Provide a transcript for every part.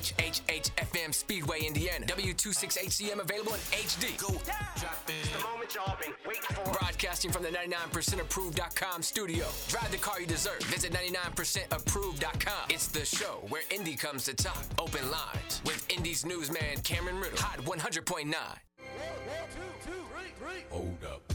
WHHHFM Speedway, Indiana. W26HCM available in HD. Go. The moment y'all been waiting for. Broadcasting from the 99%approved.com studio. Drive the car you deserve. Visit 99%approved.com. It's the show where Indy comes to talk. Open lines with Indy's newsman Cameron Riddle. Hot 100.9. Hold up.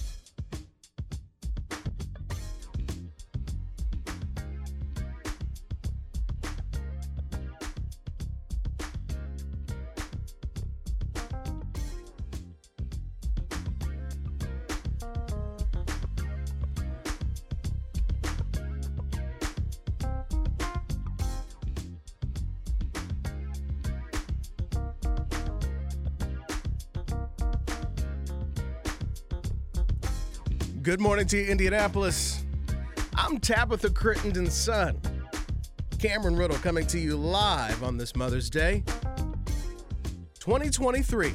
Good morning to you, Indianapolis. I'm Tabitha Crittenden's son, Cameron Riddle, coming to you live on this Mother's Day, 2023.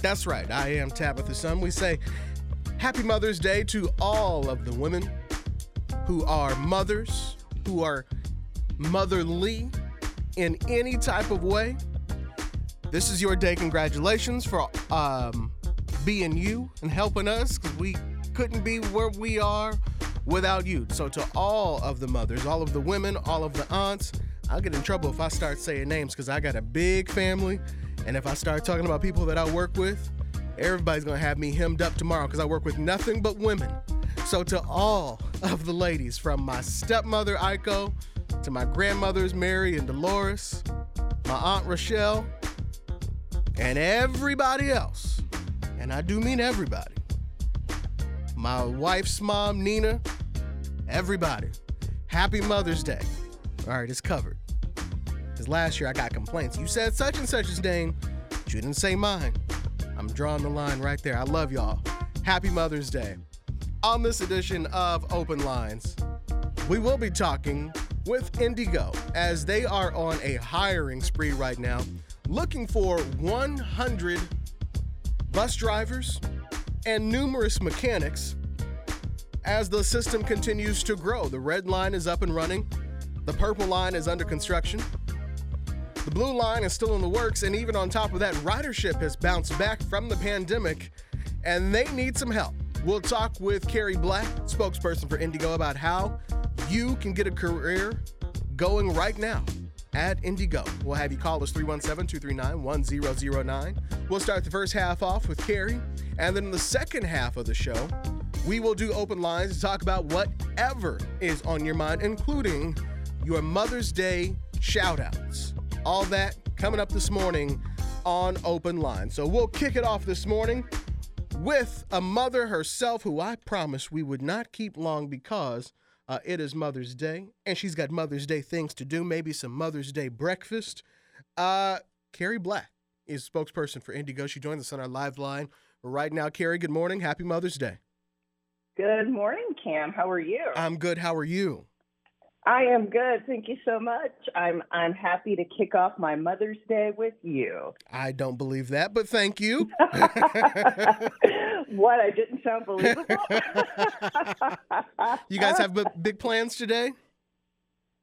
That's right, I am Tabitha's son. We say Happy Mother's Day to all of the women who are mothers, who are motherly in any type of way. This is your day. Congratulations for um, being you and helping us because we couldn't be where we are without you. So, to all of the mothers, all of the women, all of the aunts, I'll get in trouble if I start saying names because I got a big family. And if I start talking about people that I work with, everybody's going to have me hemmed up tomorrow because I work with nothing but women. So, to all of the ladies, from my stepmother, Aiko, to my grandmothers, Mary and Dolores, my aunt, Rochelle, and everybody else, and I do mean everybody, my wife's mom, Nina, everybody, happy Mother's Day. All right, it's covered. Because last year I got complaints. You said such and such's name, but you didn't say mine. I'm drawing the line right there. I love y'all. Happy Mother's Day. On this edition of Open Lines, we will be talking with IndyGo as they are on a hiring spree right now, looking for 100 bus drivers and numerous mechanics as the system continues to grow. The red line is up and running, the purple line is under construction. The blue line is still in the works, and even on top of that, ridership has bounced back from the pandemic, and they need some help. We'll talk with Carrie Black, spokesperson for IndyGo, about how you can get a career going right now at IndyGo. We'll have you call us 317 239 1009. We'll start the first half off with Carrie, and then the second half of the show, we will do open lines to talk about whatever is on your mind, including your Mother's Day shout outs. All that coming up this morning on Open Line. So we'll kick it off this morning with a mother herself who I promised we would not keep long because uh, it is Mother's Day and she's got Mother's Day things to do, maybe some Mother's Day breakfast. Uh, Carrie Black is spokesperson for IndyGo. She joins us on our live line right now. Carrie, good morning. Happy Mother's Day. Good morning, Cam. How are you? I'm good. How are you? I am good. Thank you so much. I'm I'm happy to kick off my Mother's Day with you. I don't believe that, but thank you. what? I didn't sound believable. you guys have b- big plans today?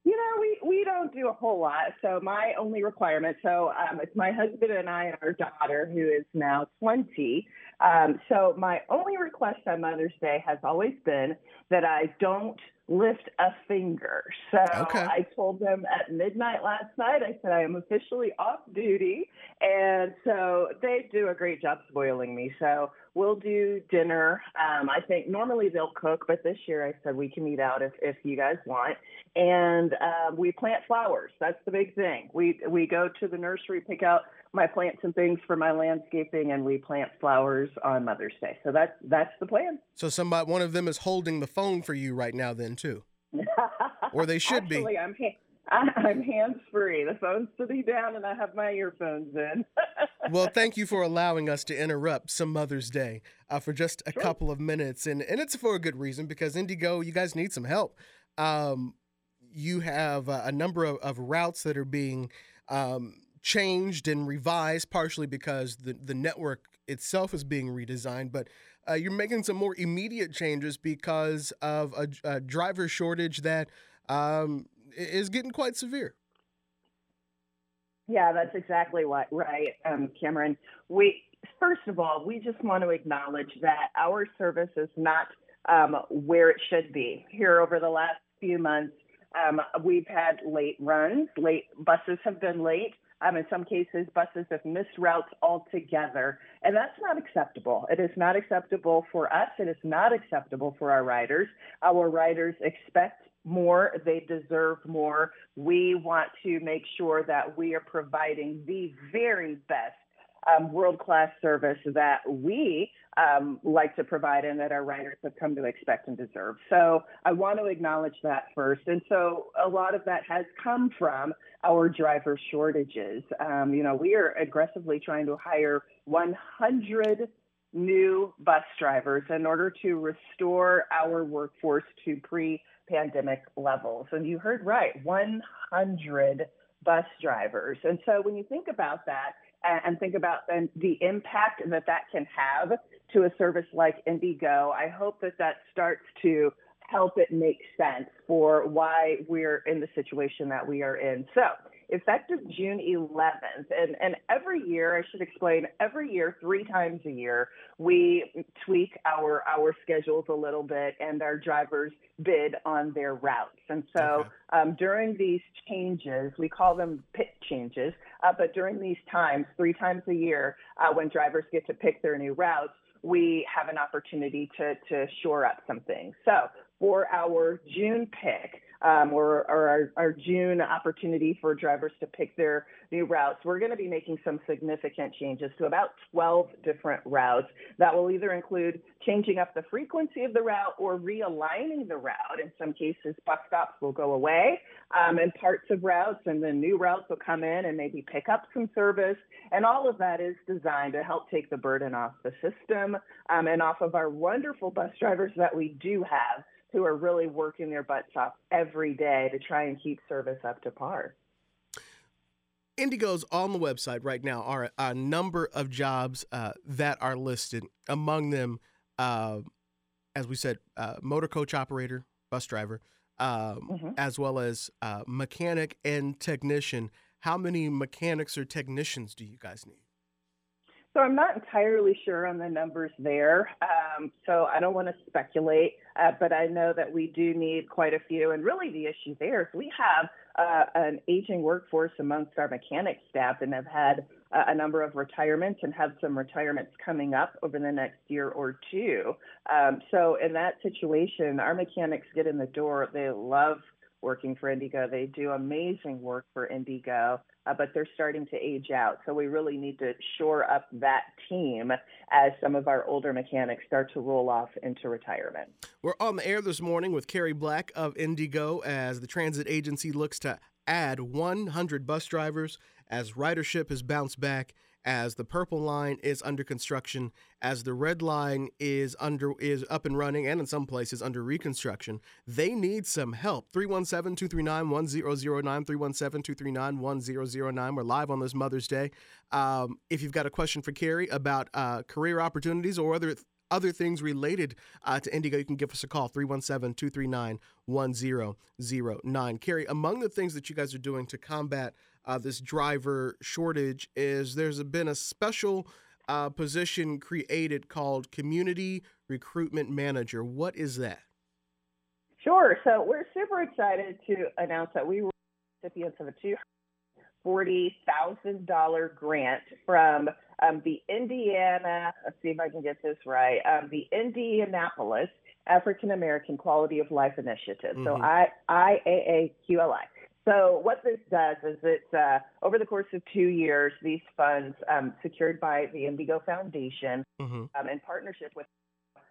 You know, we, we don't do a whole lot. So my only requirement, so um, it's my husband and I and our daughter, who is now 20. Um, so my only request on Mother's Day has always been that I don't lift a finger. So Okay. I told them at midnight last night, I said I am officially off duty. And so they do a great job spoiling me. So we'll do dinner. Um, I think normally they'll cook, but this year I said we can eat out if, if you guys want. And um, we plant flowers. That's the big thing. We we go to the nursery, pick out my plants and things for my landscaping, and we plant flowers on Mother's Day. So that's that's the plan. So somebody, one of them is holding the phone for you right now, then too. Or they should be. Actually, I'm ha- I'm hands free. The phone's sitting down, and I have my earphones in. Well, thank you for allowing us to interrupt some Mother's Day uh, for just a couple of minutes, and and it's for a good reason because IndyGo, you guys need some help. Um, you have a number of, of routes that are being um, changed and revised, partially because the the network itself is being redesigned, but uh, you're making some more immediate changes because of a, a driver shortage that um, is getting quite severe. Yeah, that's exactly what right, um, Cameron. We first of all, we just want to acknowledge that our service is not um, where it should be. Here over the last few months, um, we've had late runs. Late buses have been late. Um, in some cases, buses have missed routes altogether, and that's not acceptable. It is not acceptable for us. It is not acceptable for our riders. Our riders expect more. They deserve more. We want to make sure that we are providing the very best um, world class service that we um, like to provide and that our riders have come to expect and deserve. So I want to acknowledge that first. And so a lot of that has come from our driver shortages. Um, you know, we are aggressively trying to hire 100 new bus drivers in order to restore our workforce to pre pandemic levels. And you heard right 100 bus drivers. And so when you think about that, and think about the impact that that can have to a service like IndyGo, I hope that that starts to help it make sense for why we're in the situation that we are in. So, effective June 11th, and, and every year, I should explain, every year, three times a year, we tweak our our schedules a little bit, and our drivers bid on their routes. And so, um, during these changes, we call them pit changes, uh, but during these times, three times a year, uh, when drivers get to pick their new routes, we have an opportunity to, to shore up some things. So for our June pick, um, or, or our, our, June opportunity for drivers to pick their new routes, we're going to be making some significant changes to about 12 different routes that will either include changing up the frequency of the route or realigning the route. In some cases, bus stops will go away um, and parts of routes, and then new routes will come in and maybe pick up some service. And all of that is designed to help take the burden off the system um, and off of our wonderful bus drivers that we do have who are really working their butts off every day to try and keep service up to par. IndyGo's on the website right now are a number of jobs uh, that are listed. Among them, uh, as we said, uh, motor coach operator, bus driver, um, mm-hmm. as well as uh, mechanic and technician. How many mechanics or technicians do you guys need? So I'm not entirely sure on the numbers there. Um, so I don't want to speculate, uh, but I know that we do need quite a few. And really, the issue there is we have uh, an aging workforce amongst our mechanic staff and have had uh, a number of retirements and have some retirements coming up over the next year or two. Um, so in that situation, our mechanics get in the door. They love working for IndyGo. They do amazing work for IndyGo uh, but they're starting to age out. So we really need to shore up that team as some of our older mechanics start to roll off into retirement. We're on the air this morning with Carrie Black of IndyGo as the transit agency looks to add 100 bus drivers as ridership has bounced back as the purple line is under construction, as the red line is under is up and running and in some places under reconstruction. They need some help. 317-239-1009, 317-239-1009. We're live on this Mother's Day. Um, if you've got a question for Carrie about uh, career opportunities or other other things related uh, to IndyGo, you can give us a call 317 239 1009. Carrie, among the things that you guys are doing to combat uh, this driver shortage is there's been a special uh, position created called Community Recruitment Manager. What is that? Sure. So we're super excited to announce that we were recipients of a $240,000 grant from um, the Indiana, let's see if I can get this right, um, the Indianapolis African American Quality of Life Initiative. Mm-hmm. So I, IAAQLI. So what this does is it, uh, over the course of two years, these funds um, secured by the IndyGo Foundation mm-hmm. um, in partnership with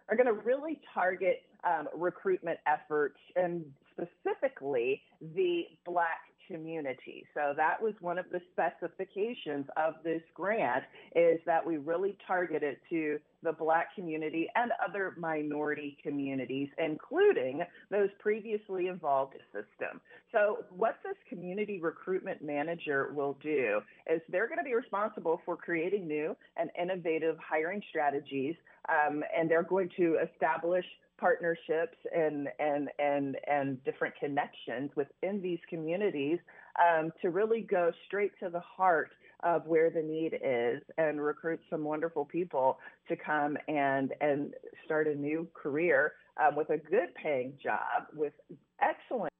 are going to really target um, recruitment efforts and specifically the Black community. So that was one of the specifications of this grant is that we really target it to the black community and other minority communities, including those previously involved system. So what this community recruitment manager will do is they're going to be responsible for creating new and innovative hiring strategies, um, and they're going to establish partnerships and and and and different connections within these communities um, to really go straight to the heart of where the need is and recruit some wonderful people to come and and start a new career um, with a good paying job with excellent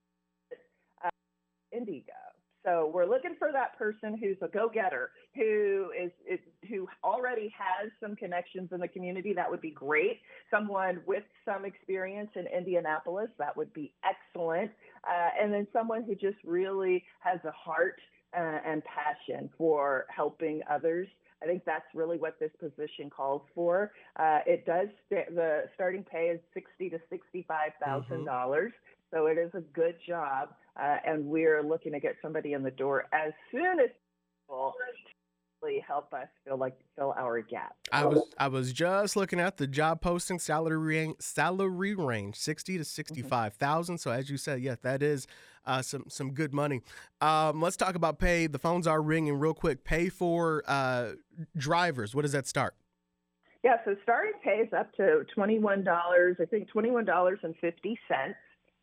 uh, IndyGo. So we're looking for that person who's a go-getter, who is, is, who already has some connections in the community. That would be great. Someone with some experience in Indianapolis. That would be excellent. Uh, and then someone who just really has a heart uh, and passion for helping others. I think that's really what this position calls for. Uh, it does st- the starting pay is sixty to sixty-five thousand mm-hmm. So it is a good job uh, and we're looking to get somebody in the door as soon as possible to help us fill like fill our gap. I was I was just looking at the job posting salary range salary range sixty to sixty five thousand. Mm-hmm. So as you said, yeah, that is uh, some some good money. Um, let's talk about pay. The phones are ringing real quick. Pay for uh, drivers. What does that start? Yeah, so starting pay is up to twenty one dollars. I think twenty one dollars and fifty cents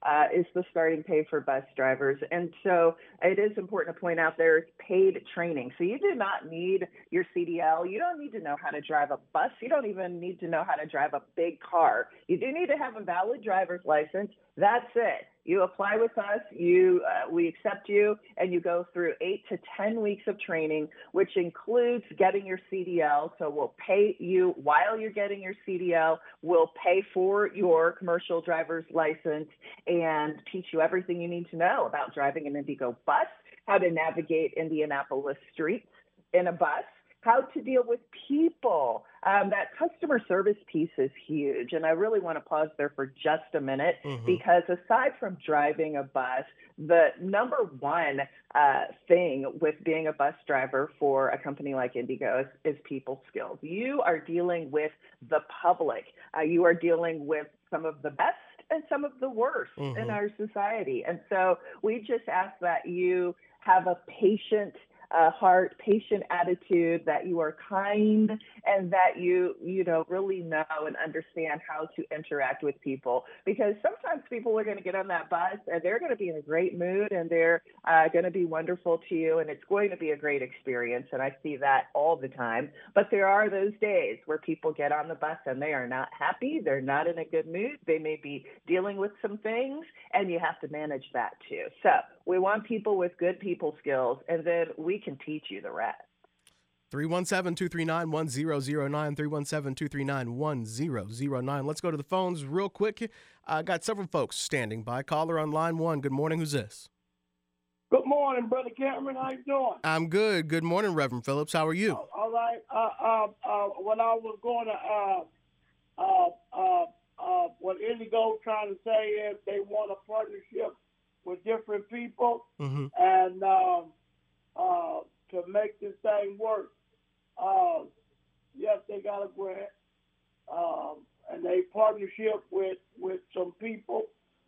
uh, is the starting pay for bus drivers. And so it is important to point out there's paid training. So you do not need your CDL. You don't need to know how to drive a bus. You don't even need to know how to drive a big car. You do need to have a valid driver's license. That's it. You apply with us, you uh, we accept you, and you go through eight to ten weeks of training, which includes getting your CDL. So we'll pay you while you're getting your CDL. We'll pay for your commercial driver's license and teach you everything you need to know about driving an IndyGo bus, how to navigate Indianapolis streets in a bus how to deal with people. Um, that customer service piece is huge. And I really want to pause there for just a minute mm-hmm. because aside from driving a bus, the number one uh, thing with being a bus driver for a company like IndyGo is, is people skills. You are dealing with the public, uh, you are dealing with some of the best and some of the worst mm-hmm. in our society. And so we just ask that you have a patient uh, heart, patient attitude, that you are kind, and that you you know really know and understand how to interact with people. Because sometimes people are going to get on that bus and they're going to be in a great mood and they're uh, going to be wonderful to you, and it's going to be a great experience. And I see that all the time. But there are those days where people get on the bus and they are not happy. They're not in a good mood. They may be dealing with some things, and you have to manage that too. So we want people with good people skills, and then we can teach you the rest. 317 239 1009. 317 239 1009. Let's go to the phones real quick. I got several folks standing by. Caller on line one. Good morning. Who's this? Good morning, Brother Cameron. How you doing? I'm good. Good morning, Reverend Phillips. How are you? Uh, all right. Uh, uh, uh, what I was going to, uh, uh, uh, uh, what IndyGo trying to say is they want a partnership with different people, mm-hmm. and um, uh, to make this thing work. Uh, yes, they got a grant, um, and they partnership with with some people.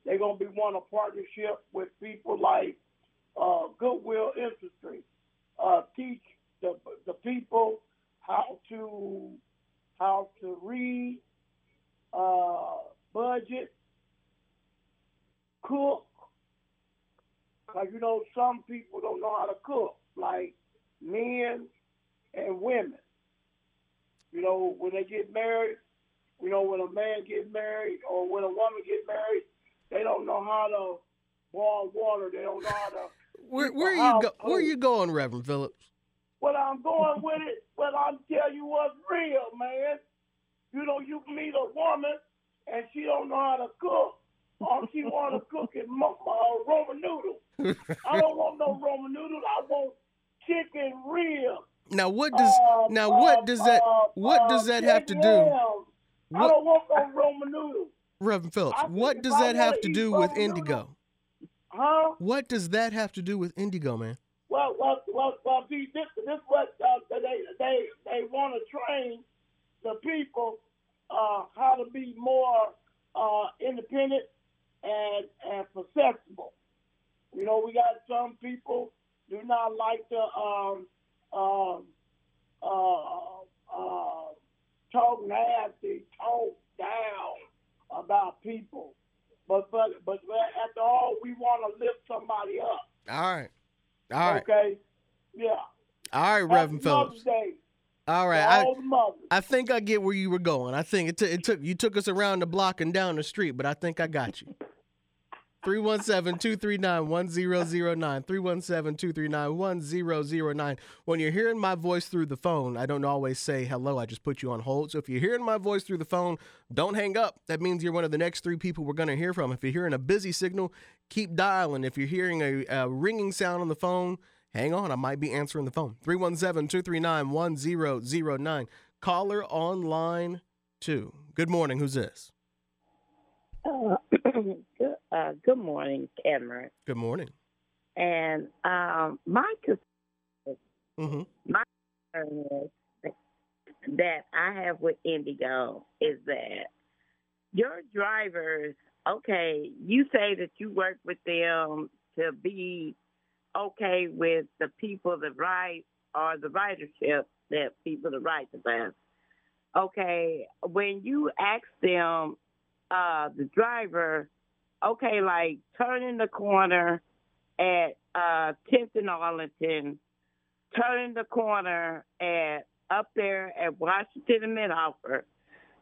They're gonna be one a partnership with people like uh, Goodwill Industry, uh, teach the the people how to how to read, uh, budget, cook, because, you know, some people don't know how to cook, like men and women. You know, when they get married, you know, when a man gets married or when a woman gets married, they don't know how to boil water. They don't know how to. where where are you go, where are you going, Reverend Phillips? Well, I'm going with it. Well, I'm tell you what's real, man. You know, you meet a woman and she don't know how to cook. All she want to cook is uh, Roman noodles. I don't want no Roman noodles. I want chicken ribs. Now what does uh, now what does that uh, what does that have to do? What, I don't want no Roman noodles. Reverend Phillips, what does that have to do with IndyGo? Huh? What does that have to do with IndyGo, man? Well, well, well, well see, this, this what uh, they they they want to train the people uh, how to be more uh, independent and and susceptible. You know, we got some people do not like to um, um, uh, uh, talk nasty, talk down about people. But but but after all, we want to lift somebody up. All right. All right. Okay. Yeah. All right, Reverend Phillips. Day All. I, the mothers. I think I get where you were going. I think it, t- it took you took us around the block and down the street, but I think I got you. 317-239-1009 317-239-1009 when you're hearing my voice through the phone i don't always say hello. I just put you on hold. So if you're hearing my voice through the phone don't hang up. That means you're one of the next three people we're going to hear from. If you're hearing a busy signal keep dialing. If you're hearing a, a ringing sound on the phone hang on. I might be answering the phone. 317-239-1009 caller on line two good morning. Who's this Uh, good, uh, good morning, Cameron. good morning And um, my mm-hmm. concern is that I have with IndyGo is that your drivers, okay, you say that you work with them to be okay with the people that ride or the ridership that people that ride the bus. Okay, when you ask them, uh, the driver, okay, like turning the corner at uh, 10th and Arlington, turning the corner at up there at Washington and Mitthoefer,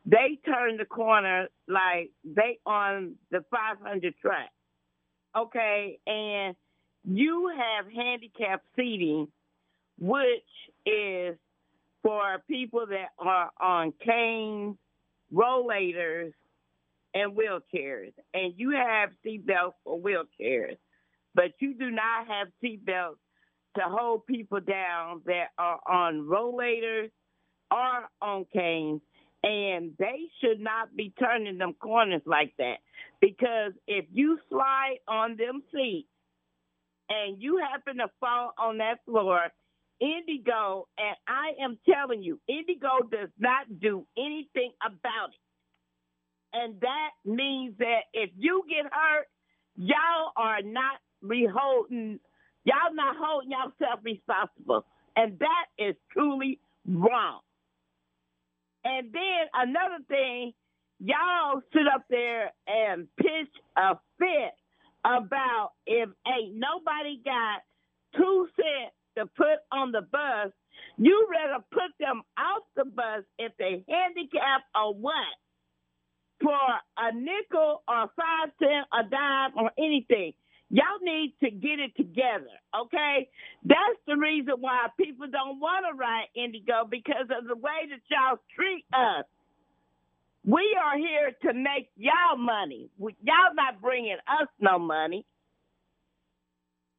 they turn the corner like they on the 500 track. Okay, and you have handicapped seating, which is for people that are on canes, rollators, and wheelchairs. And you have seatbelts for wheelchairs, but you do not have seatbelts to hold people down that are on rollators or on canes. And they should not be turning them corners like that. Because if you slide on them seats and you happen to fall on that floor, IndyGo, and I am telling you, IndyGo does not do anything about it. And that means that if you get hurt, y'all are not reholding, y'all not holding yourself responsible. And that is truly wrong. And then another thing, y'all sit up there and pitch a fit about if ain't nobody got two cents to put on the bus, you rather put them off the bus if they handicapped or what? For a nickel or five cent, a dime, or anything. Y'all need to get it together, okay? That's the reason why people don't want to ride IndyGo because of the way that y'all treat us. We are here to make y'all money. Y'all not bringing us no money.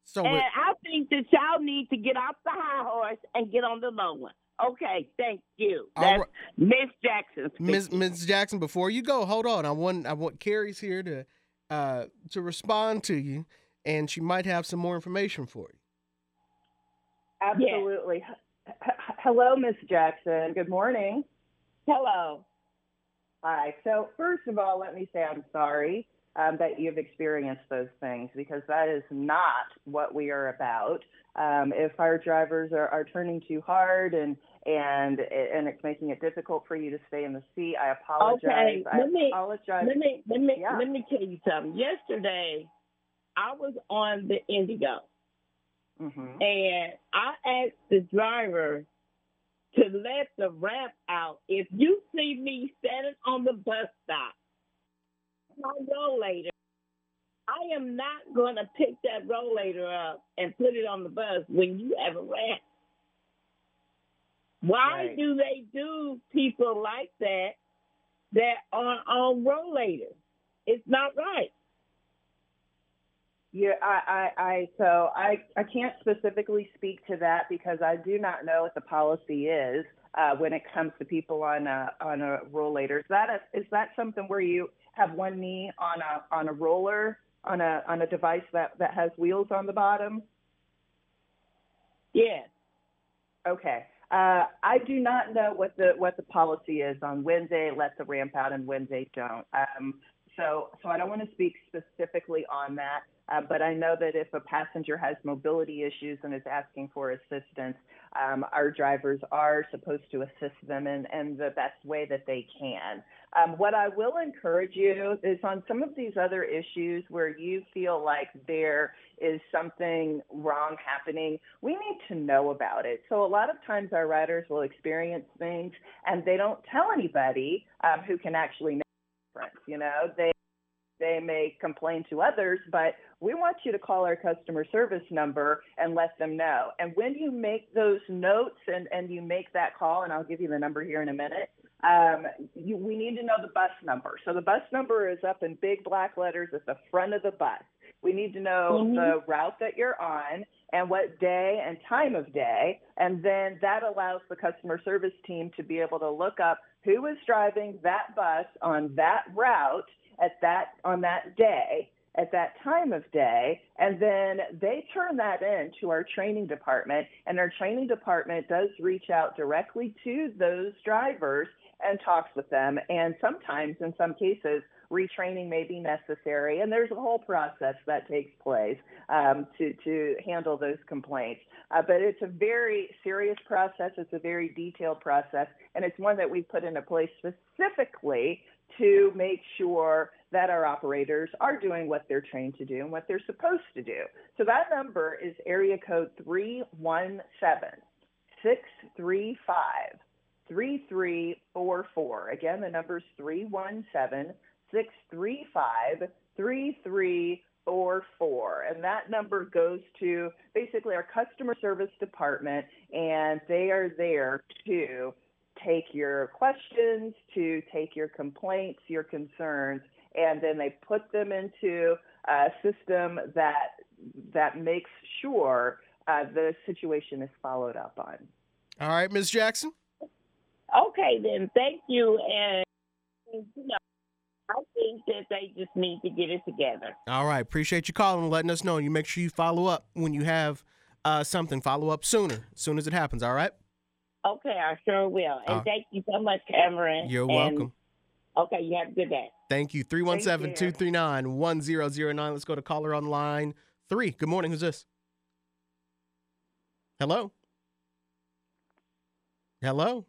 so And with- I think that y'all need to get off the high horse and get on the low one. Okay, thank you. All That's right. Miss Jackson. Miss speaking. Ms. Jackson, before you go, hold on. I want I want Carrie's here to uh to respond to you, and she might have some more information for you. Absolutely. H- h- Hello, Miss Jackson. Good morning. Hello. Hi. So, first of all, let me say I'm sorry um, that you've experienced those things because that is not what we are about. Um, if our drivers are, are turning too hard and and and it's making it difficult for you to stay in the seat, I apologize. Okay, I let me- apologize. Let me let me Yeah. let me tell you something. Yesterday, I was on the IndyGo, hmm and I asked the driver to let the ramp out. If you see me standing on the bus stop, my rollator, I am not going to pick that rollator up and put it on the bus when you have a ramp. Why Right. do they do people like that that are on rollators? It's not right. Yeah, I, I, I so I, I can't specifically speak to that because I do not know what the policy is uh, when it comes to people on a on a rollator. Is that a, is that something where you have one knee on a on a roller on a on a device that that has wheels on the bottom? Yes. Okay. Uh, I do not know what the what the policy is on when they let the ramp out and when they don't. Um, so so I don't want to speak specifically on that. Uh, but I know that if a passenger has mobility issues and is asking for assistance, um, our drivers are supposed to assist them in, in the best way that they can. Um, what I will encourage you is on some of these other issues where you feel like there is something wrong happening, we need to know about it. So a lot of times our riders will experience things and they don't tell anybody um, who can actually You know, they they may complain to others, but we want you to call our customer service number and let them know. And when you make those notes and, and you make that call, and I'll give you the number here in a minute, um, you, we need to know the bus number. So the bus number is up in big black letters at the front of the bus. We need to know mm-hmm. the route that you're on and what day and time of day. And then that allows the customer service team to be able to look up who is driving that bus on that route at that on that day at that time of day and then they turn that in to our training department and our training department does reach out directly to those drivers and talks with them and sometimes in some cases retraining may be necessary and there's a whole process that takes place um, to, to handle those complaints uh, but it's a very serious process it's a very detailed process and it's one that we put into place specifically to make sure that our operators are doing what they're trained to do and what they're supposed to do. So that number is area code 317 635 3344. Again, the number is 317 635 3344. And that number goes to basically our customer service department, and they are there to take your questions, to take your complaints, your concerns, and then they put them into a system that that makes sure uh, the situation is followed up on. All right, Ms. Jackson. Okay, then thank you, and you know, I think that they just need to get it together. All right, appreciate you calling and letting us know. And you make sure you follow up when you have uh, something. Follow up sooner, as soon as it happens. All right. Okay, I sure will. And uh, thank you so much, Cameron. You're welcome. Okay, you have a good day. Thank you. 317 239 1009. Let's go to caller on line three. Good morning. Who's this? Hello? Hello?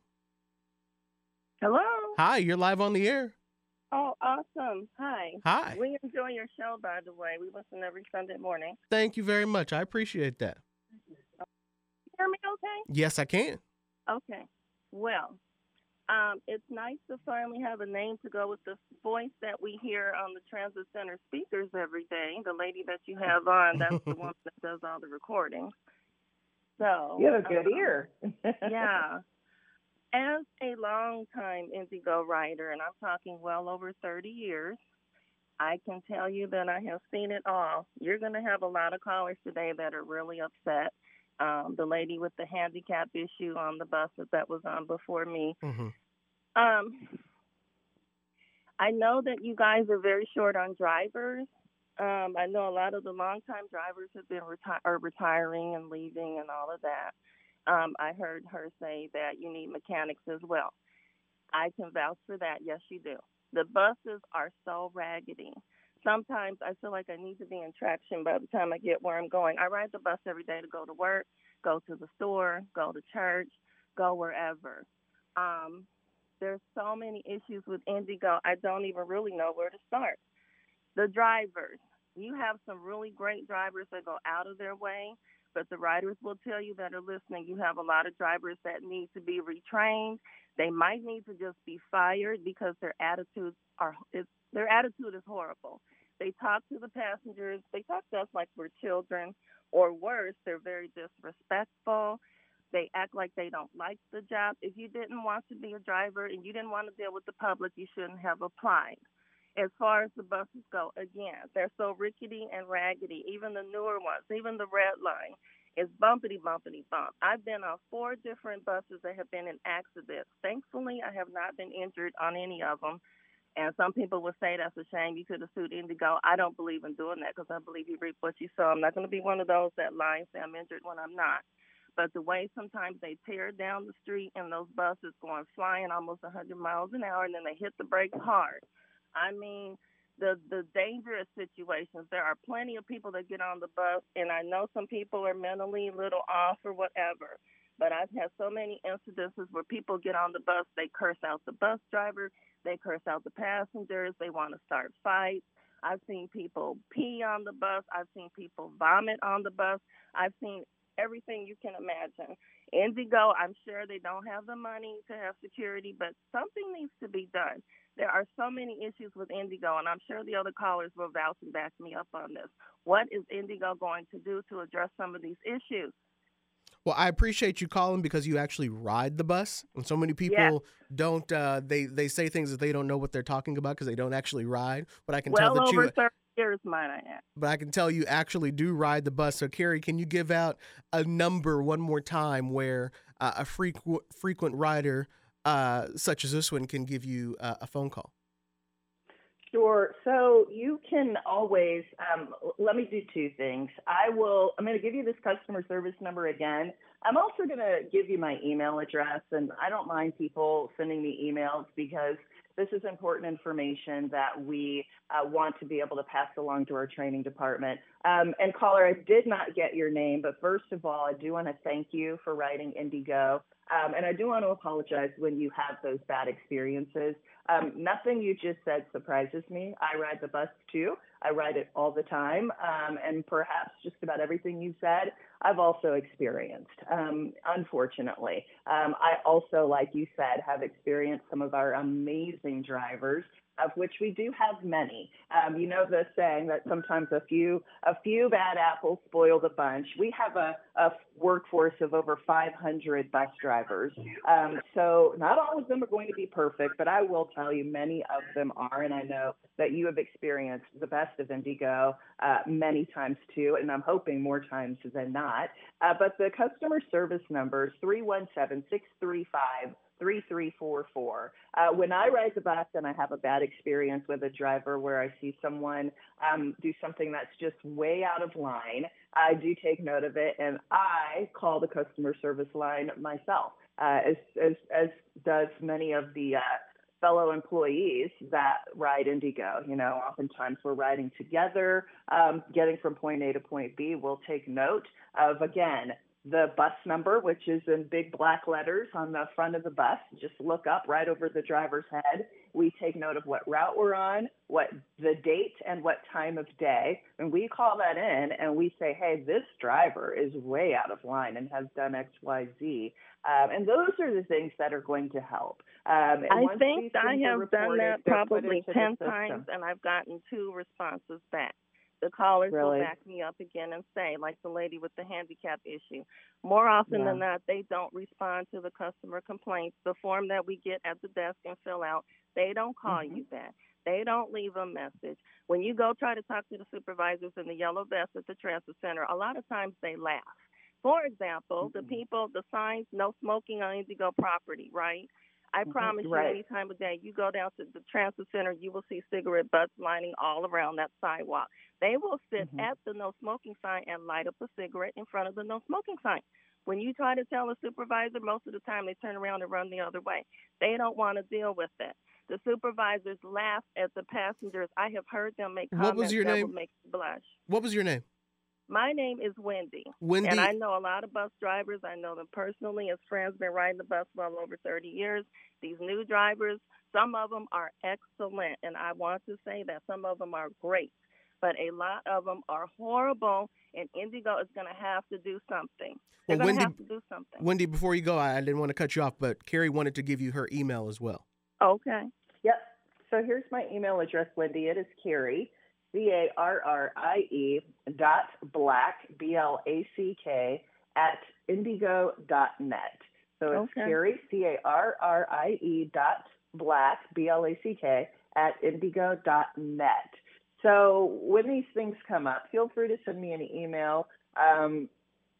Hello. Hi, you're live on the air. Awesome. Hi. Hi. We enjoy your show, by the way. We listen every Sunday morning. Thank you very much. I appreciate that. You hear me okay? Yes, I can. Okay. Well, um, it's nice to finally have a name to go with the voice that we hear on the transit center speakers every day. The lady that you have on, that's the one that does all the recordings. So you have a good um, ear. yeah. As a long-time IndyGo rider, and I'm talking well over 30 years, I can tell you that I have seen it all. You're going to have a lot of callers today that are really upset um, the lady with the handicap issue on the bus that was on before me. Mm-hmm. Um, I know that you guys are very short on drivers. Um, I know a lot of the longtime drivers have been reti- are retiring and leaving and all of that. Um, I heard her say that you need mechanics as well. I can vouch for that. Yes, you do. The buses are so raggedy sometimes I feel like I need to be in traction by the time I get where I'm going. I ride the bus every day to go to work, go to the store, go to church, go wherever. Um, there's so many issues with IndyGo, I don't even really know where to start. The drivers, you have some really great drivers that go out of their way, but the riders will tell you that are listening, you have a lot of drivers that need to be retrained. They might need to just be fired because their attitudes are their attitude is horrible. They talk to the passengers, they talk to us like we're children, or worse, they're very disrespectful. They act like they don't like the job. If you didn't want to be a driver and you didn't want to deal with the public, you shouldn't have applied. As far as the buses go, again, they're so rickety and raggedy. Even the newer ones, even the red line, is bumpity bumpity bump. I've been on four different buses that have been in accidents. Thankfully, I have not been injured on any of them. And some people would say that's a shame. You could have sued IndyGo. I don't believe in doing that because I believe you reap what you sow. I'm not going to be one of those that lie and say I'm injured when I'm not. But the way sometimes they tear down the street and those buses going flying almost 100 miles an hour and then they hit the brakes hard. I mean, the the dangerous situations. There are plenty of people that get on the bus, and I know some people are mentally a little off or whatever. But I've had so many incidences where people get on the bus, they curse out the bus driver, they curse out the passengers, they want to start fights. I've seen people pee on the bus. I've seen people vomit on the bus. I've seen everything you can imagine. IndyGo, I'm sure they don't have the money to have security, but something needs to be done. There are so many issues with IndyGo, and I'm sure the other callers will vouch and back me up on this. What is IndyGo going to do to address some of these issues? Well, I appreciate you calling because you actually ride the bus, and so many people don't. Uh, they they say things that they don't know what they're talking about because they don't actually ride. But I can well tell that over you. 30 years, might I add. But I can tell you actually do ride the bus. So, Carrie, can you give out a number one more time where uh, a frequent frequent rider uh, such as this one can give you uh, a phone call? Sure. So you can always, um, let me do two things. I will, I'm going to give you this customer service number again. I'm also going to give you my email address, and I don't mind people sending me emails because this is important information that we uh, want to be able to pass along to our training department. Um, and caller, I did not get your name, but first of all, I do want to thank you for writing IndyGo. Um, and I do want to apologize when you have those bad experiences. Um, nothing you just said surprises me. I ride the bus too. I ride it all the time. Um, and perhaps just about everything you said, I've also experienced, um, unfortunately. Um, I also, like you said, have experienced some of our amazing drivers of which we do have many. Um, you know the saying that sometimes a few a few bad apples spoil the bunch. We have a, a workforce of over 500 bus drivers, um, so not all of them are going to be perfect, but I will tell you many of them are, and I know that you have experienced the best of IndyGo uh, many times too, and I'm hoping more times than not. Uh, but the customer service number is 317 635 3344. Uh, when I ride the bus and I have a bad experience with a driver where I see someone um, do something that's just way out of line, I do take note of it and I call the customer service line myself, uh, as, as, as does many of the uh, fellow employees that ride IndyGo. You know, oftentimes we're riding together, um, getting from point A to point B. We'll take note of, again, the bus number, which is in big black letters on the front of the bus. Just look up right over the driver's head. We take note of what route we're on, what the date, and what time of day. And we call that in and we say, hey, this driver is way out of line and has done X, Y, Z. Um, and those are the things that are going to help. Um, I think I have done that probably 10 times and I've gotten two responses back the callers really? will back me up again and say, like the lady with the handicap issue. More often yeah. than not, they don't respond to the customer complaints. The form that we get at the desk and fill out, they don't call mm-hmm. you back. They don't leave a message. When you go try to talk to the supervisors in the yellow vest at the transfer center, a lot of times they laugh. For example, mm-hmm. the people, the signs, no smoking on IndyGo property, right? I Mm-hmm. promise right. you, any time of day, you go down to the transit center, you will see cigarette butts lining all around that sidewalk. They will sit mm-hmm. at the no smoking sign and light up a cigarette in front of the no smoking sign. When you try to tell a supervisor, most of the time they turn around and run the other way. They don't want to deal with it. The supervisors laugh at the passengers. I have heard them make comments what was your that name? will make you blush. What was your name? My name is Wendy. Wendy. And I know a lot of bus drivers. I know them personally as friends, been riding the bus well over 30 years. These new drivers, some of them are excellent. And I want to say that some of them are great. But a lot of them are horrible, and IndyGo is going to have to do something. They're Well, going Wendy- to have to do something. Wendy, before you go, I I didn't want to cut you off, but Carrie wanted to give you her email as well. Okay. Yep. So here's my email address, Wendy. It is Carrie, C A R R I E dot black, B L A C K, at indigo dot net. So it's Okay. Carrie, C A R R I E dot black, B L A C K, at indigo dot net. So when these things come up, feel free to send me an email. Um,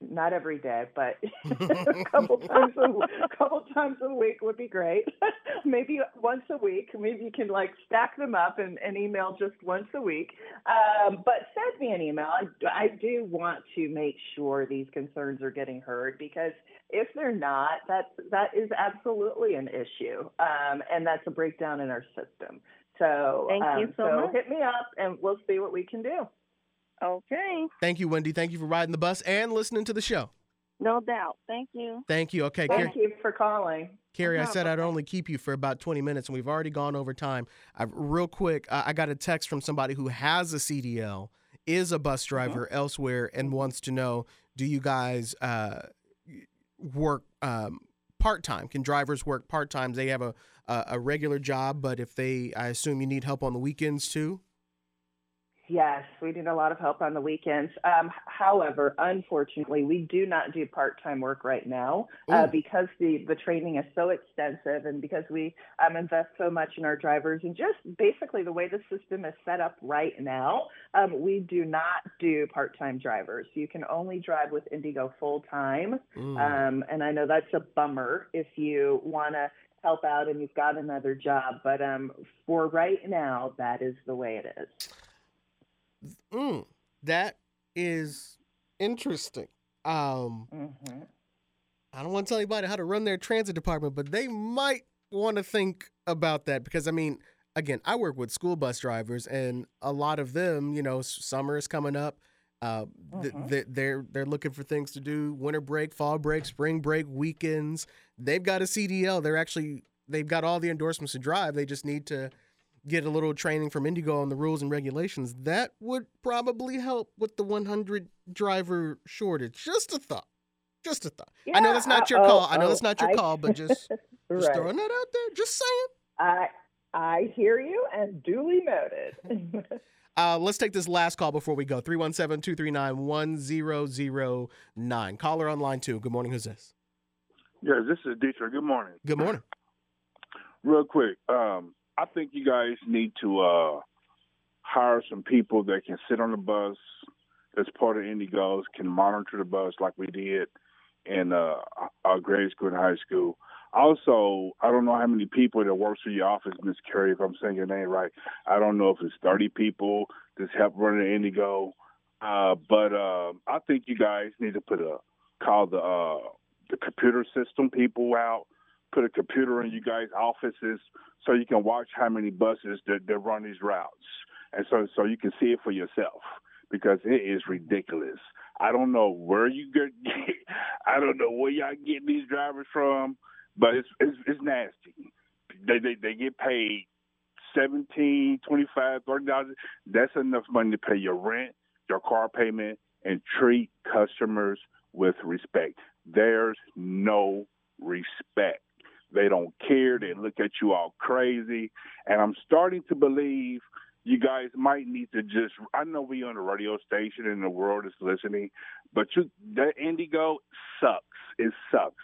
not every day, but a couple times a, couple times a week would be great. Maybe once a week. Maybe you can like stack them up and, and email just once a week. Um, but send me an email. I, I do want to make sure these concerns are getting heard because if they're not, that that is absolutely an issue, um, and that's a breakdown in our system. So Thank you um, so much. hit me up and we'll see what we can do. Okay, Thank you, Wendy. Thank you for riding the bus and listening to the show. no doubt. Thank you. Thank you. Okay, Thank Carrie, you for calling. Carrie I said I'd only keep you for about 20 minutes, and we've already gone over time. I, real quick, uh, I got a text from somebody who has a CDL, is a bus driver elsewhere, and wants to know do you guys uh, work um, part time? Can drivers work part time? They have a, a, a regular job, but if they, I assume you need help on the weekends too? Yes, we need a lot of help on the weekends. Um, however, unfortunately, we do not do part-time work right now uh, because the, the training is so extensive and because we um, invest so much in our drivers and just basically the way the system is set up right now, um, we do not do part-time drivers. You can only drive with IndyGo full-time. Mm. Um, and I know that's a bummer if you want to help out and you've got another job. But um, for right now, that is the way it is. Mm, that is interesting. Um, hmm I don't want to tell anybody how to run their transit department, but they might want to think about that because I mean, again, I work with school bus drivers, and a lot of them, you know, summer is coming up. Uh, th- Mhm. th- they're they're looking for things to do: winter break, fall break, spring break, weekends. They've got a CDL. They're actually they've got all the endorsements to drive. They just need to get a little training from IndyGo on the rules and regulations. That would probably help with the 100 driver shortage. Just a thought. Just a thought. I know that's not uh, your oh, call. I know oh, that's not your I- call, but just, just throwing that out there. Just saying. I I hear you and duly noted. Uh, let's take this last call before we go. 317 239 1009. Caller on line two. Good morning. Who's this? Yes, this is Dietrich. Good morning. Good morning. Real quick, um, I think you guys need to uh, hire some people that can sit on the bus as part of IndyGo's, can monitor the bus like we did in uh, our grade school and high school. Also, I don't know how many people that works for your office, Miss Carrie, if I'm saying your name right. I don't know if it's 30 people that's help running IndyGo. Uh, but uh, I think you guys need to put a call the uh, the computer system people out put a computer in you guys' offices so you can watch how many buses that, that run these routes, and so so you can see it for yourself because it is ridiculous. I don't know where you get, I don't know where y'all getting these drivers from, but it's it's, it's nasty. They, they they get paid seventeen, twenty five, thirty dollars. That's enough money to pay your rent, your car payment, and treat customers with respect. There's no respect. They don't care. They look at you all crazy. And I'm starting to believe you guys might need to just I know we're on a radio station and the world is listening, but you that IndyGo sucks. It sucks.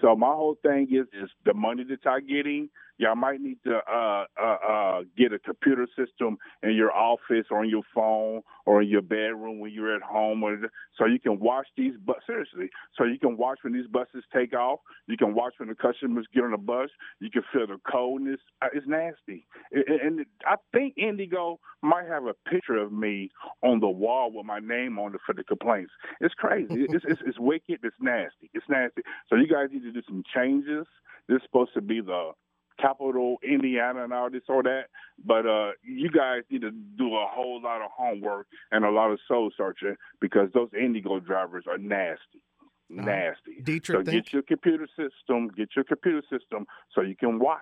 So my whole thing is is the money that y'all getting, y'all might need to uh uh uh get a computer system in your office or on your phone or in your bedroom when you're at home or so you can watch these bus seriously. So you can watch when these buses take off. You can watch when the customers get on the bus. You can feel the coldness. Uh, It's nasty. And- And I think IndyGo might have a picture of me on the wall with my name on it for the complaints. It's crazy. It's, it's, it's wicked. It's nasty. It's nasty. So you guys need to do some changes. This is supposed to be the capital Indiana and all this or that. But uh, you guys need to do a whole lot of homework and a lot of soul searching because those IndyGo drivers are nasty. right. Nasty. Dietrich, So get your computer system, get your computer system so you can watch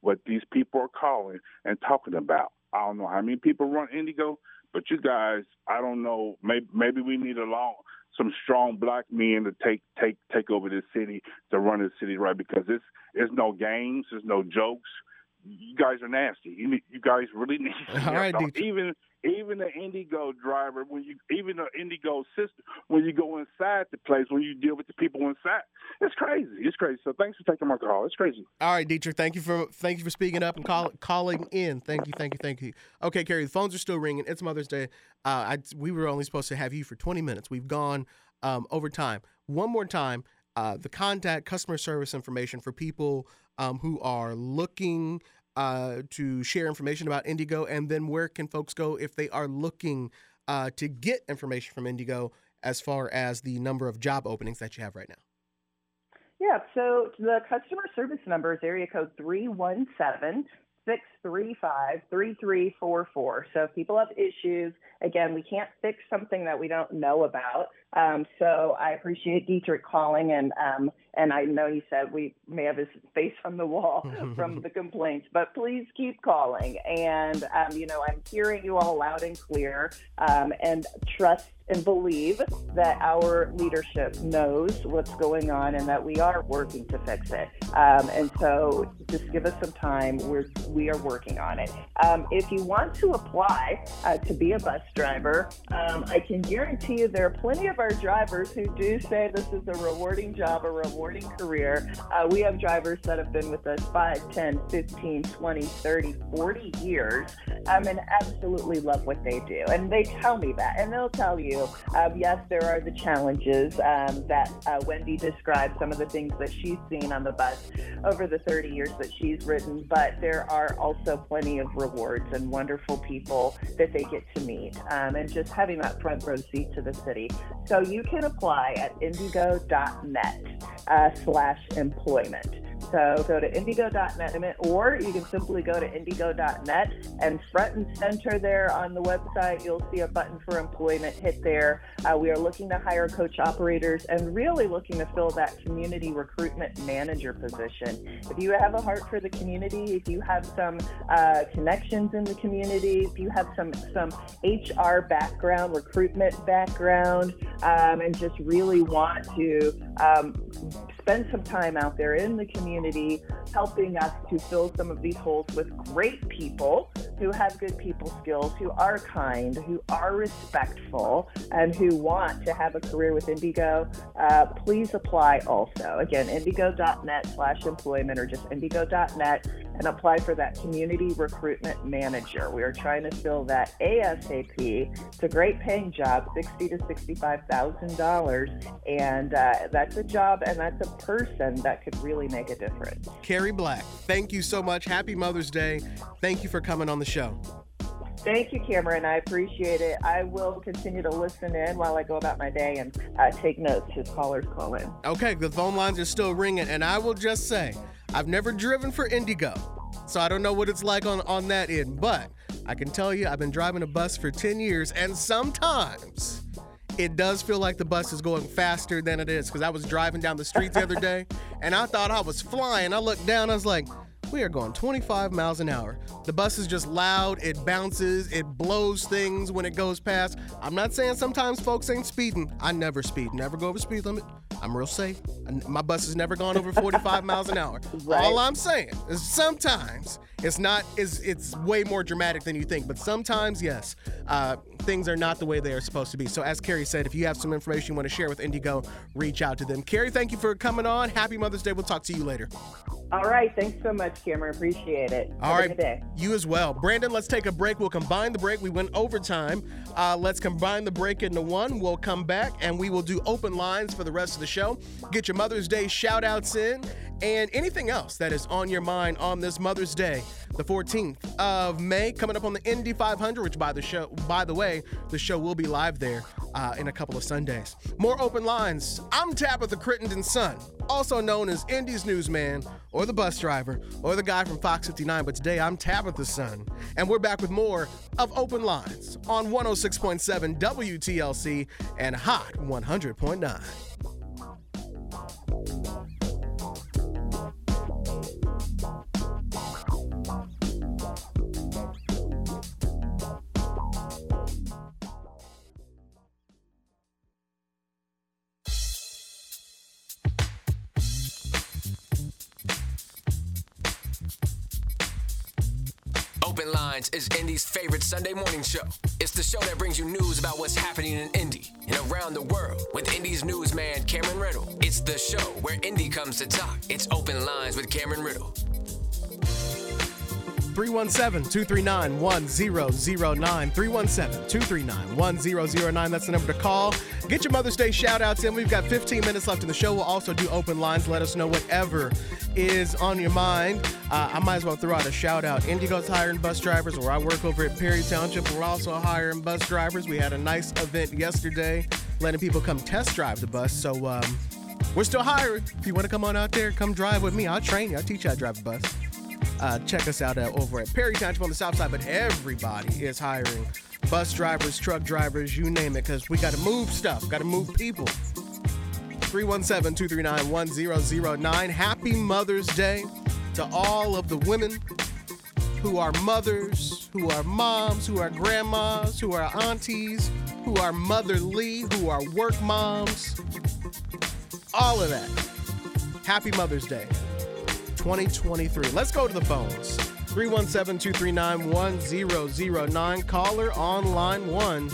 what these people are calling and talking about. I don't know how many people run IndyGo, but you guys, I don't know. Maybe maybe we need a long, some strong black men to take take take over this city to run the city right because it's it's no games, there's no jokes. You guys are nasty. You need, you guys really need. All right, Don't- even even the IndyGo driver when you even the IndyGo system when you go inside the place when you deal with the people inside, it's crazy. It's crazy. So thanks for taking my call. It's crazy. All right, Dietrich. Thank you for thank you for speaking up and call, calling in. Thank you, thank you, thank you. Okay, Carrie, the phones are still ringing. It's Mother's Day. Uh, I, we were only supposed to have you for 20 minutes. We've gone um, over time. One more time, uh, the contact customer service information for people um, who are looking uh, to share information about IndyGo, and then where can folks go if they are looking uh, to get information from IndyGo as far as the number of job openings that you have right now. Yeah, so the customer service number is area code 317 635 3344. So if people have issues, again, we can't fix something that we don't know about. Um, so I appreciate Dietrich calling, and um, and I know he said we may have his face on the wall from the complaints, but please keep calling. And um, you know, I'm hearing you all loud and clear, um, and trust and believe that our leadership knows what's going on and that we are working to fix it. Um, and so just give us some time. We're, we are working on it. Um, if you want to apply uh, to be a bus driver, um, I can guarantee you there are plenty of our drivers who do say this is a rewarding job, a rewarding career. Uh, we have drivers that have been with us 5, 10, 15, 20, 30, 40 years um, and absolutely love what they do. And they tell me that. And they'll tell you, um, yes, there are the challenges um, that uh, Wendy described, some of the things that she's seen on the bus over the 30 years that she's ridden, but there are also plenty of rewards and wonderful people that they get to meet um, and just having that front row seat to the city. So you can apply at indygo.net uh, slash employment. So go to indygo.net or you can simply go to indygo.net and front and center there on the website, you'll see a button for employment. Hit there. Uh, we are looking to hire coach operators and really looking to fill that community recruitment manager position. If you have a heart for the community, if you have some uh, connections in the community, if you have some, some HR background, recruitment background, um, and just really want to um, spend some time out there in the community helping us to fill some of these holes with great people who have good people skills, who are kind, who are respectful, and who want to have a career with IndyGo, uh, please apply also. Again, indygo.net slash employment or just indygo.net and apply for that community recruitment manager. We are trying to fill that ASAP. It's a great paying job, sixty to sixty-five thousand dollars, and uh, that's a job and that's a person that could really make a difference. Carrie Black, thank you so much. Happy Mother's Day. Thank you for coming on the show. Thank you, Cameron. I appreciate it. I will continue to listen in while I go about my day and uh, take notes as callers call in. Okay, the phone lines are still ringing, and I will just say, I've never driven for IndyGo, so I don't know what it's like on, on that end, but I can tell you I've been driving a bus for 10 years, and sometimes it does feel like the bus is going faster than it is because I was driving down the street the other day and I thought I was flying. I looked down, I was like, we are going 25 miles an hour. The bus is just loud, it bounces, it blows things when it goes past. I'm not saying sometimes folks ain't speeding. I never speed, never go over speed limit. I'm real safe. My bus has never gone over 45 miles an hour. Right. All I'm saying is sometimes it's not is it's way more dramatic than you think, but sometimes yes, uh, things are not the way they are supposed to be. So as Carrie said, if you have some information you want to share with IndyGo, reach out to them. Carrie, thank you for coming on. Happy Mother's Day. We'll talk to you later. All right. Thanks so much, Cameron. Appreciate it. All Have right, you as well. Brandon, let's take a break. We'll combine the break. We went overtime. Uh, let's combine the break into one. We'll come back and we will do open lines for the rest of the show. Get your Mother's Day shout outs in and anything else that is on your mind on this Mother's Day, the 14th of May, coming up on the Indy 500, which by the show, by the way, the show will be live there uh, in a couple of Sundays. More open lines. I'm Tabitha Crittenden son, also known as Indy's newsman or the bus driver or the guy from Fox 59, but today I'm Tabitha's son. And we're back with more of Open Lines on 106.7 WTLC and Hot 100.9. Open Lines is Indy's favorite Sunday morning show. It's the show that brings you news about what's happening in Indy and around the world with Indy's newsman Cameron Ridle. It's the show where Indy comes to talk. It's Open Lines with Cameron Ridle. 317 239 1009. 317 239 1009. That's the number to call. Get your Mother's Day shout outs in. We've got 15 minutes left in the show. We'll also do open lines. Let us know whatever is on your mind. Uh, I might as well throw out a shout out. IndyGo's hiring bus drivers, where I work over at Perry Township. We're also hiring bus drivers. We had a nice event yesterday, letting people come test drive the bus. So, um, we're still hiring. If you want to come on out there, come drive with me. I'll train you. I'll teach you how to drive a bus. Uh, check us out uh, over at Perry Township on the south side. But everybody is hiring bus drivers, truck drivers, you name it, because we got to move stuff, got to move people. 317 239 1009. Happy Mother's Day to all of the women who are mothers, who are moms, who are grandmas, who are aunties, who are motherly, who are work moms. All of that. Happy Mother's Day 2023. Let's go to the phones. 317 239 1009. Caller on line one.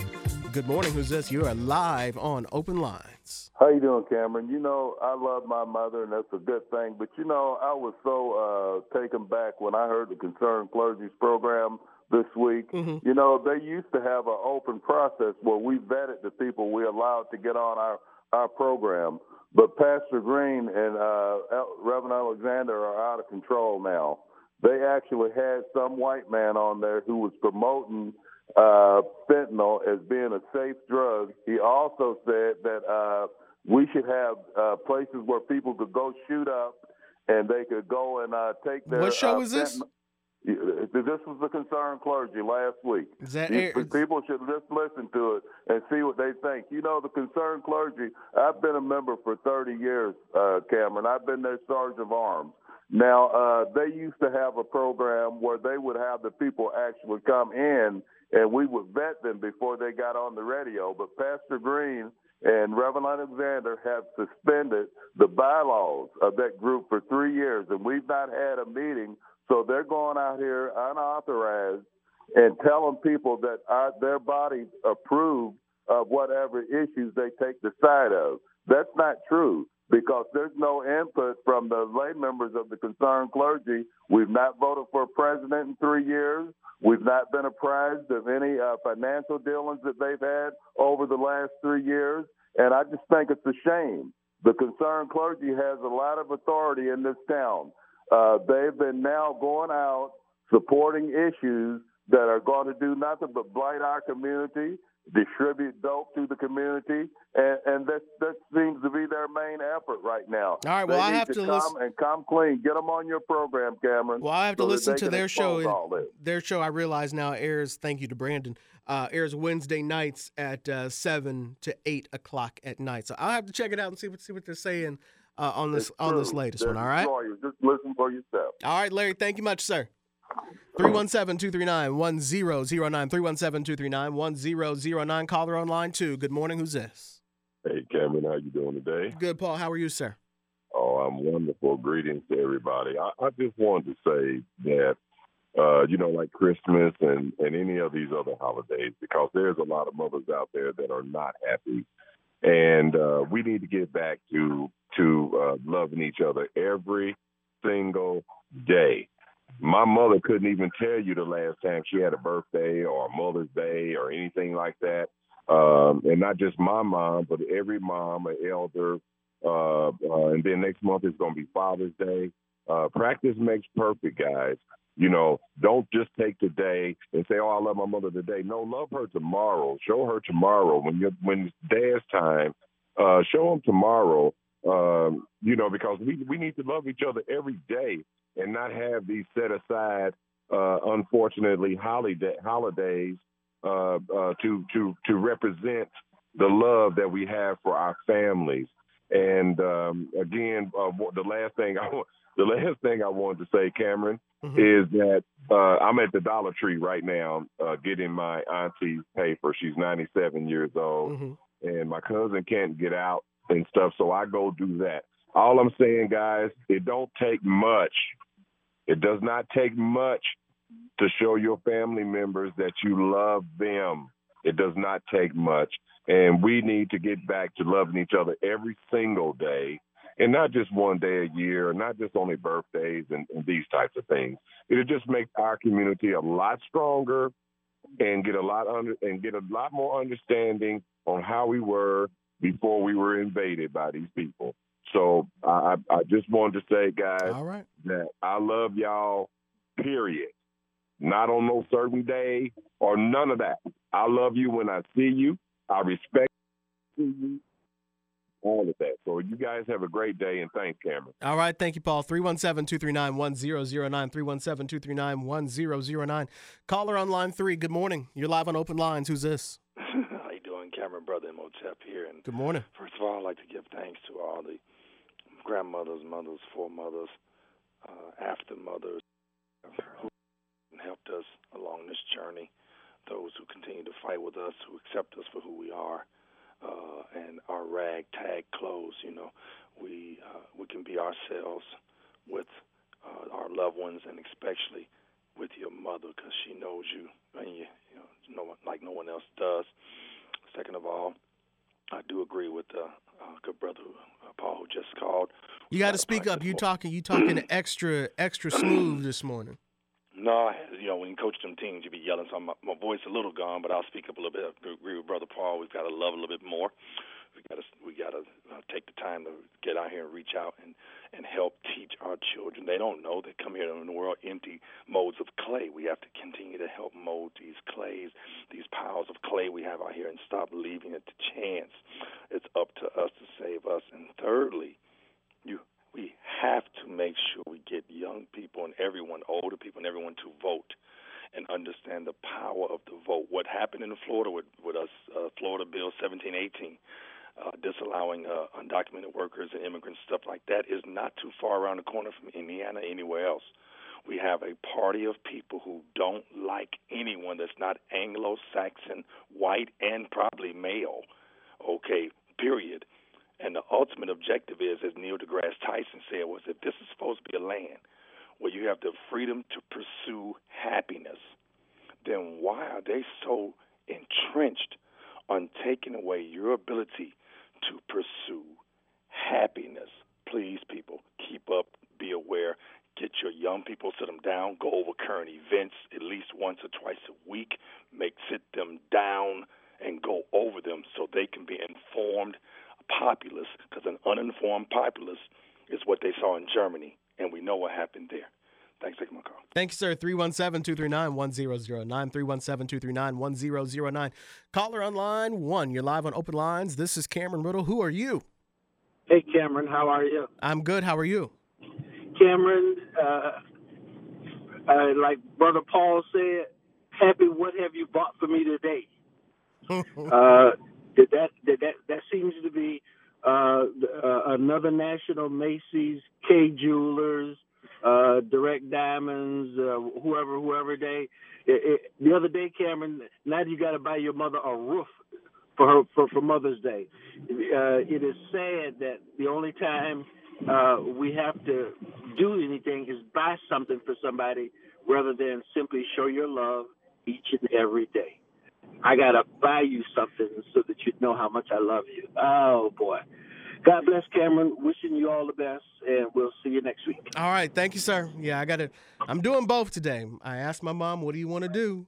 Good morning. Who's this? You are live on Open Lines. How you doing, Cameron? You know, I love my mother, and that's a good thing. But you know, I was so uh, taken back when I heard the Concerned Clergy's program this week. Mm-hmm. You know, they used to have an open process where we vetted the people we allowed to get on our our program. But Pastor Green and uh, Reverend Alexander are out of control now. They actually had some white man on there who was promoting uh, fentanyl as being a safe drug. He also said that uh, we should have uh, places where people could go shoot up and they could go and uh, take their. What show uh, is fentanyl- This was the concerned clergy last week. Is that You- air- people should just listen to it and see what they think. You know, the concerned clergy. I've been a member for 30 years, uh, Cameron. I've been their sergeant of arms. Now, uh, they used to have a program where they would have the people actually come in and we would vet them before they got on the radio. But Pastor Green and Reverend Alexander have suspended the bylaws of that group for three years, and we've not had a meeting. So they're going out here unauthorized and telling people that our, their bodies approve of whatever issues they take the side of. That's not true because there's no input from the lay members of the concerned clergy. We've not voted for a president in three years. We've not been apprised of any uh, financial dealings that they've had over the last three years. And I just think it's a shame. The concerned clergy has a lot of authority in this town. Uh, they've been now going out supporting issues that are going to do nothing but blight our community, distribute dope to the community, and, and that that seems to be their main effort right now. All right, well, They I need have to come listen- and come clean. Get them on your program, Cameron. Well, I have to so listen to their show. Their show, I realize now, airs. Thank you to Brandon. Uh, airs Wednesday nights at uh, seven to eight o'clock at night. So I'll have to check it out and see what see what they're saying uh, on this on this latest They're one. All right. destroyers. Just listen for yourself. All right, Larry. Thank you much, sir. 317-239-1009. 317-239-1009. Caller on line two. Good morning. Who's this? Hey, Cameron, how you doing today? Good, Paul. How are you, sir? Oh, I'm wonderful. Greetings to everybody. I, I just wanted to say that, uh, you know, like Christmas and, and any of these other holidays, because there's a lot of mothers out there that are not happy. And uh, we need to get back to to uh, loving each other every single day. My mother couldn't even tell you the last time she had a birthday or a Mother's Day or anything like that. Um, and not just my mom, but every mom, an elder, uh, uh, and then next month is going to be Father's Day. Uh, practice makes perfect, guys. You know, don't just take today and say, "Oh, I love my mother today." No, love her tomorrow. Show her tomorrow when you when dad's time. Uh, show them tomorrow. Um, you know, because we we need to love each other every day and not have these set aside, uh, unfortunately, holiday holidays uh, uh, to to to represent the love that we have for our families. And um, again, uh, the last thing I want, the last thing I wanted to say, Cameron, is that uh, I'm at the Dollar Tree right now, uh, getting my auntie's paper. She's 97 years old, Mm-hmm. and my cousin can't get out and stuff, so I go do that. All I'm saying, guys, it don't take much. It does not take much to show your family members that you love them. It does not take much. And we need to get back to loving each other every single day and not just one day a year, not just only birthdays and, and these types of things. It'll just make our community a lot stronger and get a lot under and get a lot more understanding on how we were before we were invaded by these people. So I, I I just wanted to say, guys, All right. that I love y'all, period. Not on no certain day or none of that. I love you when I see you. I respect you. All of that. So you guys have a great day and thanks, Cameron. All right. Thank you, Paul. 317 239 1009. 317 239 1009. Caller on line three. Good morning. You're live on open lines. Who's this? How you doing, Cameron, brother Motep here? And Good morning. First of all, I'd like to give thanks to all the grandmothers, mothers, foremothers, uh, after mothers who helped us along this journey. Those who continue to fight with us, who accept us for who we are, uh, and our ragtag clothes. You know, we uh, we can be ourselves with uh, our loved ones, and especially with your mother, because she knows you, and you, you know, no one, like no one else does. Second of all, I do agree with uh, uh, good brother uh, Paul who just called. You got to speak up. You talking? You talking extra extra smooth this morning? No, you know when you coach them teams, you be yelling. So my, my voice a little gone, but I'll speak up a little bit. I agree with brother Paul. We've got to love a little bit more. We got to we got to uh, take the time to get out here and reach out and and help teach our children. They don't know they come here in the world empty molds of clay. We have to continue to help mold these clays, these piles of clay we have out here, and stop leaving it to chance. It's up to us to save us. And thirdly, you we have to make sure we get young people and everyone, older people and everyone to vote and understand the power of the vote. What happened in Florida with, with us, uh, Florida Bill 1718, uh, disallowing uh, undocumented workers and immigrants, stuff like that, is not too far around the corner from Indiana, anywhere else. We have a party of people who don't like anyone that's not Anglo Saxon, white, and probably male. Okay, period. And the ultimate objective is, as Neil deGrasse Tyson said, was that this is supposed to be a land where you have the freedom to pursue happiness, then why are they so entrenched on taking away your ability to pursue happiness? Please, people, keep up, be aware. Get your young people, sit them down, go over current events at least once or twice a week. Make sit them down and go over them so they can be informed populace, because an uninformed populace is what they saw in Germany, and we know what happened there. Thanks for taking my call. Thank you, sir. 317 239 1009. 317 239 1009. Caller on line one. You're live on Open Lines. This is Cameron Ridle. Who are you? Hey, Cameron. How are you? I'm good. How are you? Cameron, uh, uh, like Brother Paul said, happy what have you bought for me today? uh, that, that, that, that seems to be uh, uh, another national Macy's, Kay Jewelers, uh, Direct Diamonds, uh, whoever, whoever day. It, it, the other day, Cameron, now you got to buy your mother a roof for her for, for Mother's Day. Uh, it is sad that the only time uh, we have to do anything is buy something for somebody rather than simply show your love each and every day. I gotta buy you something so that you know how much I love you. Oh boy. God bless Cameron. Wishing you all the best, and we'll see you next week. All right, thank you, sir. Yeah, I got to. I'm doing both today. I asked my mom, "What do you want to do?"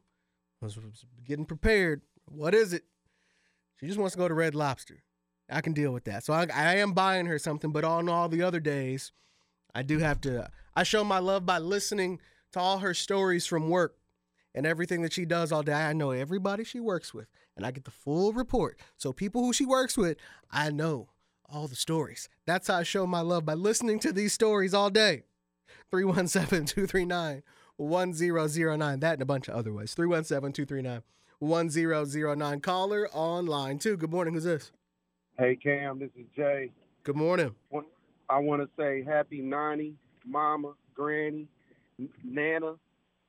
I was getting prepared. What is it? She just wants to go to Red Lobster. I can deal with that. So I, I am buying her something, but on all the other days, I do have to. I show my love by listening to all her stories from work and everything that she does all day. I know everybody she works with, and I get the full report. So people who she works with, I know all the stories. That's how I show my love by listening to these stories all day. 317 239 1009. That and a bunch of other ways. 317 239 1009. Caller online too. Good morning. Who's this? Hey, Cam. This is Jay. Good morning. I want to say happy 90, mama, granny, nana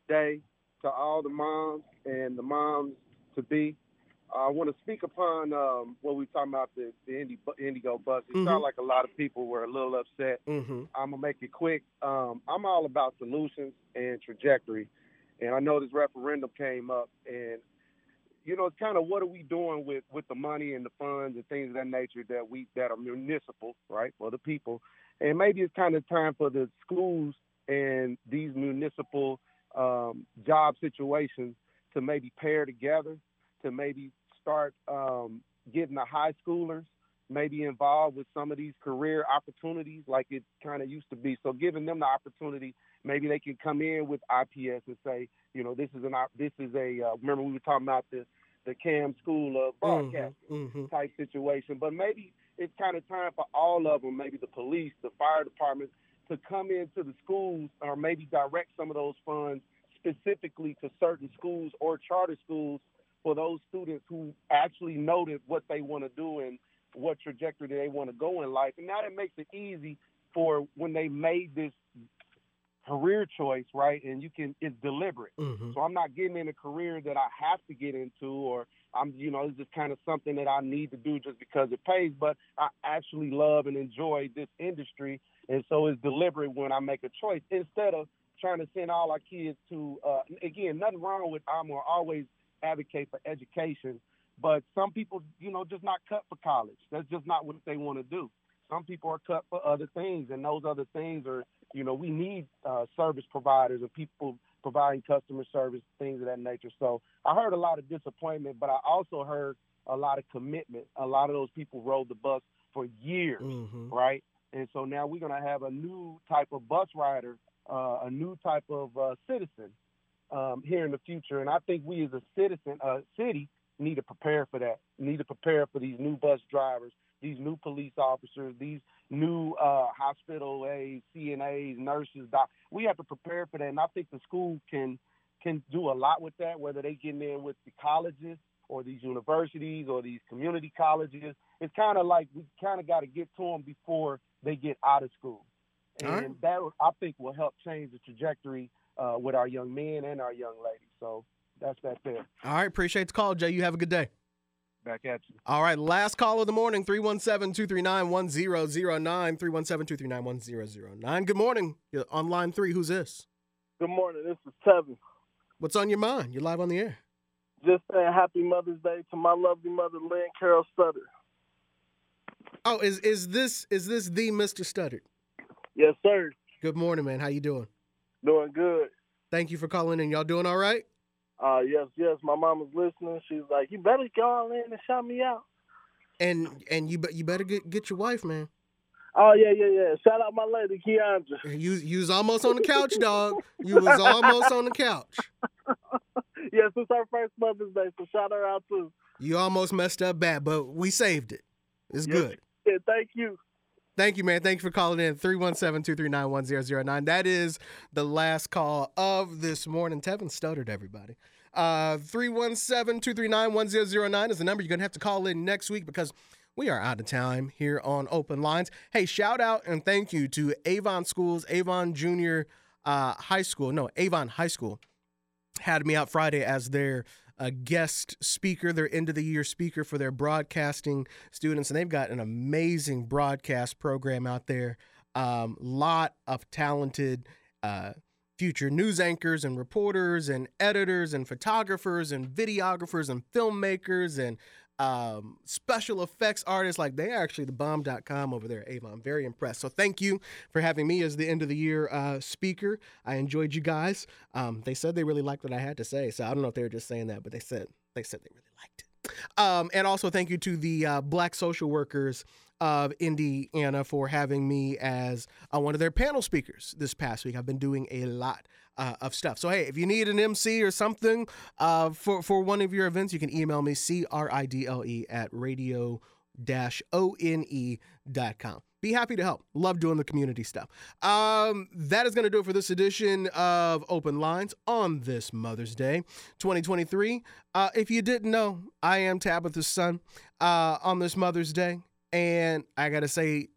day to all the moms and the moms to be. I want to speak upon um, what we talking about the, the Indi- IndyGo bus. It Mhm. sounds like a lot of people were a little upset. Mm-hmm. I'm gonna make it quick. Um, I'm all about solutions and trajectory, and I know this referendum came up, and you know, it's kind of what are we doing with with the money and the funds and things of that nature that we that are municipal, right, for the people, and maybe it's kind of time for the schools and these municipal um, job situations to maybe pair together, to maybe start um, getting the high schoolers maybe involved with some of these career opportunities like it kind of used to be. So giving them the opportunity, maybe they can come in with IPS and say, you know, this is an op- this is a uh, remember we were talking about the the CAM school of broadcasting Mm-hmm. type situation, but maybe it's kind of time for all of them, maybe the police, the fire departments, to come into the schools or maybe direct some of those funds specifically to certain schools or charter schools for those students who actually noted what they want to do and what trajectory they want to go in life. And now that makes it easy for when they made this career choice, right? And you can it's deliberate. Mm-hmm. I'm not getting in a career that I have to get into or I'm you know, it's just kind of something that I need to do just because it pays, but I actually love and enjoy this industry and so it's deliberate when I make a choice instead of trying to send all our kids to uh again, nothing wrong with I'm gonna always advocate for education, but some people, you know, just not cut for college. That's just not what they want to do. Some people are cut for other things, and those other things are, you know, we need uh, service providers and people providing customer service, things of that nature. So I heard a lot of disappointment, but I also heard a lot of commitment. A lot of those people rode the bus for years, Mm-hmm. right? And so now we're going to have a new type of bus rider, uh, a new type of uh, citizen um, here in the future. And I think we as a citizen, uh, city, need to prepare for that. Need to prepare for these new bus drivers, these new police officers, these new uh, hospital aides, CNAs, nurses. Doc. We have to prepare for that, and I think the school can can do a lot with that. Whether they get in with the colleges or these universities or these community colleges, it's kind of like we kind of got to get to them before they get out of school, and right. that I think will help change the trajectory uh, with our young men and our young ladies. So that's that there. All right, appreciate the call, Jay. You have a good day. Back at you. All right, last call of the morning 317 239 1009. 317 239 1009. Good morning. You're on line three. Who's this? Good morning. This is Tevin. What's on your mind? You're live on the air. Just saying happy Mother's Day to my lovely mother, Lynn Carol Sutter. Oh, is is this is this the Mr. Studdard? Yes, sir. Good morning, man. How you doing? Doing good. Thank you for calling in. Y'all doing all right? Uh, yes, yes. My mama's listening. She's like, you better call in and shout me out. And and you you better get get your wife, man. Oh yeah, yeah, yeah. Shout out my lady, Keandra. You you was almost on the couch, dog. You was almost on the couch. yes, it's our first Mother's Day, so shout her out too. You almost messed up bad, but we saved it. It's Yes, good. Yeah, thank you. Thank you, man. Thank you for calling in. 317 239 1009. That is the last call of this morning. Tevin Studdard, everybody. Uh, 317 239 1009 is the number you're going to have to call in next week because we are out of time here on Open Lines. Hey, shout out and thank you to Avon Schools, Avon Junior uh, High School. No, Avon High School had me out Friday as their uh, guest speaker, their end of the year speaker for their broadcasting students, and they've got an amazing broadcast program out there. Um, lot of talented uh, future news anchors and reporters and editors and photographers and videographers and filmmakers and um, special effects artists. Like they are actually the bomb.com over there, Avon. Very impressed. So thank you for having me as the end of the year uh, speaker. I enjoyed you guys. Um, they said they really liked what I had to say. So I don't know if they were just saying that, but they said they said they really liked it. Um, and also thank you to the uh, Black social workers of Indiana for having me as uh, one of their panel speakers this past week. I've been doing a lot uh, of stuff. So hey, if you need an MC or something uh, for for one of your events, you can email me c r i d l e at radio dash o n e dot com. Be happy to help. Love doing the community stuff. Um, that is going to do it for this edition of Open Lines on this Mother's Day, 2023. Uh, if you didn't know, I am Tabitha's son uh, on this Mother's Day, and I got to say,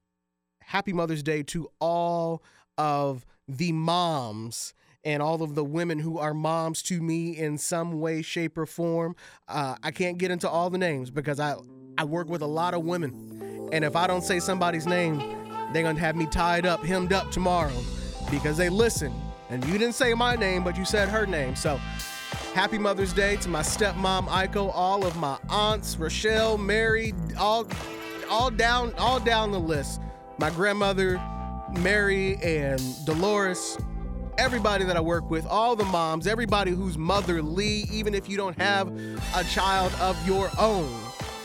Happy Mother's Day to all of the moms and all of the women who are moms to me in some way, shape, or form. Uh, I can't get into all the names because I I work with a lot of women, and if I don't say somebody's name, they're gonna have me tied up, hemmed up tomorrow because they listen. And you didn't say my name, but you said her name. So happy Mother's Day to my stepmom Aiko, all of my aunts, Rochelle, Mary, all all down all down the list. My grandmother, Mary, and Dolores everybody that I work with, all the moms, everybody who's motherly, even if you don't have a child of your own.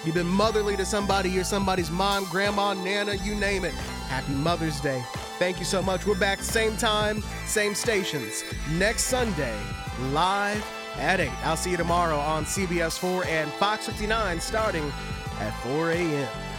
You've been motherly to somebody, you're somebody's mom, grandma, nana, you name it. Happy Mother's Day. Thank you so much. We're back same time, same stations, next Sunday, live at 8. I'll see you tomorrow on CBS 4 and Fox 59 starting at 4 a.m.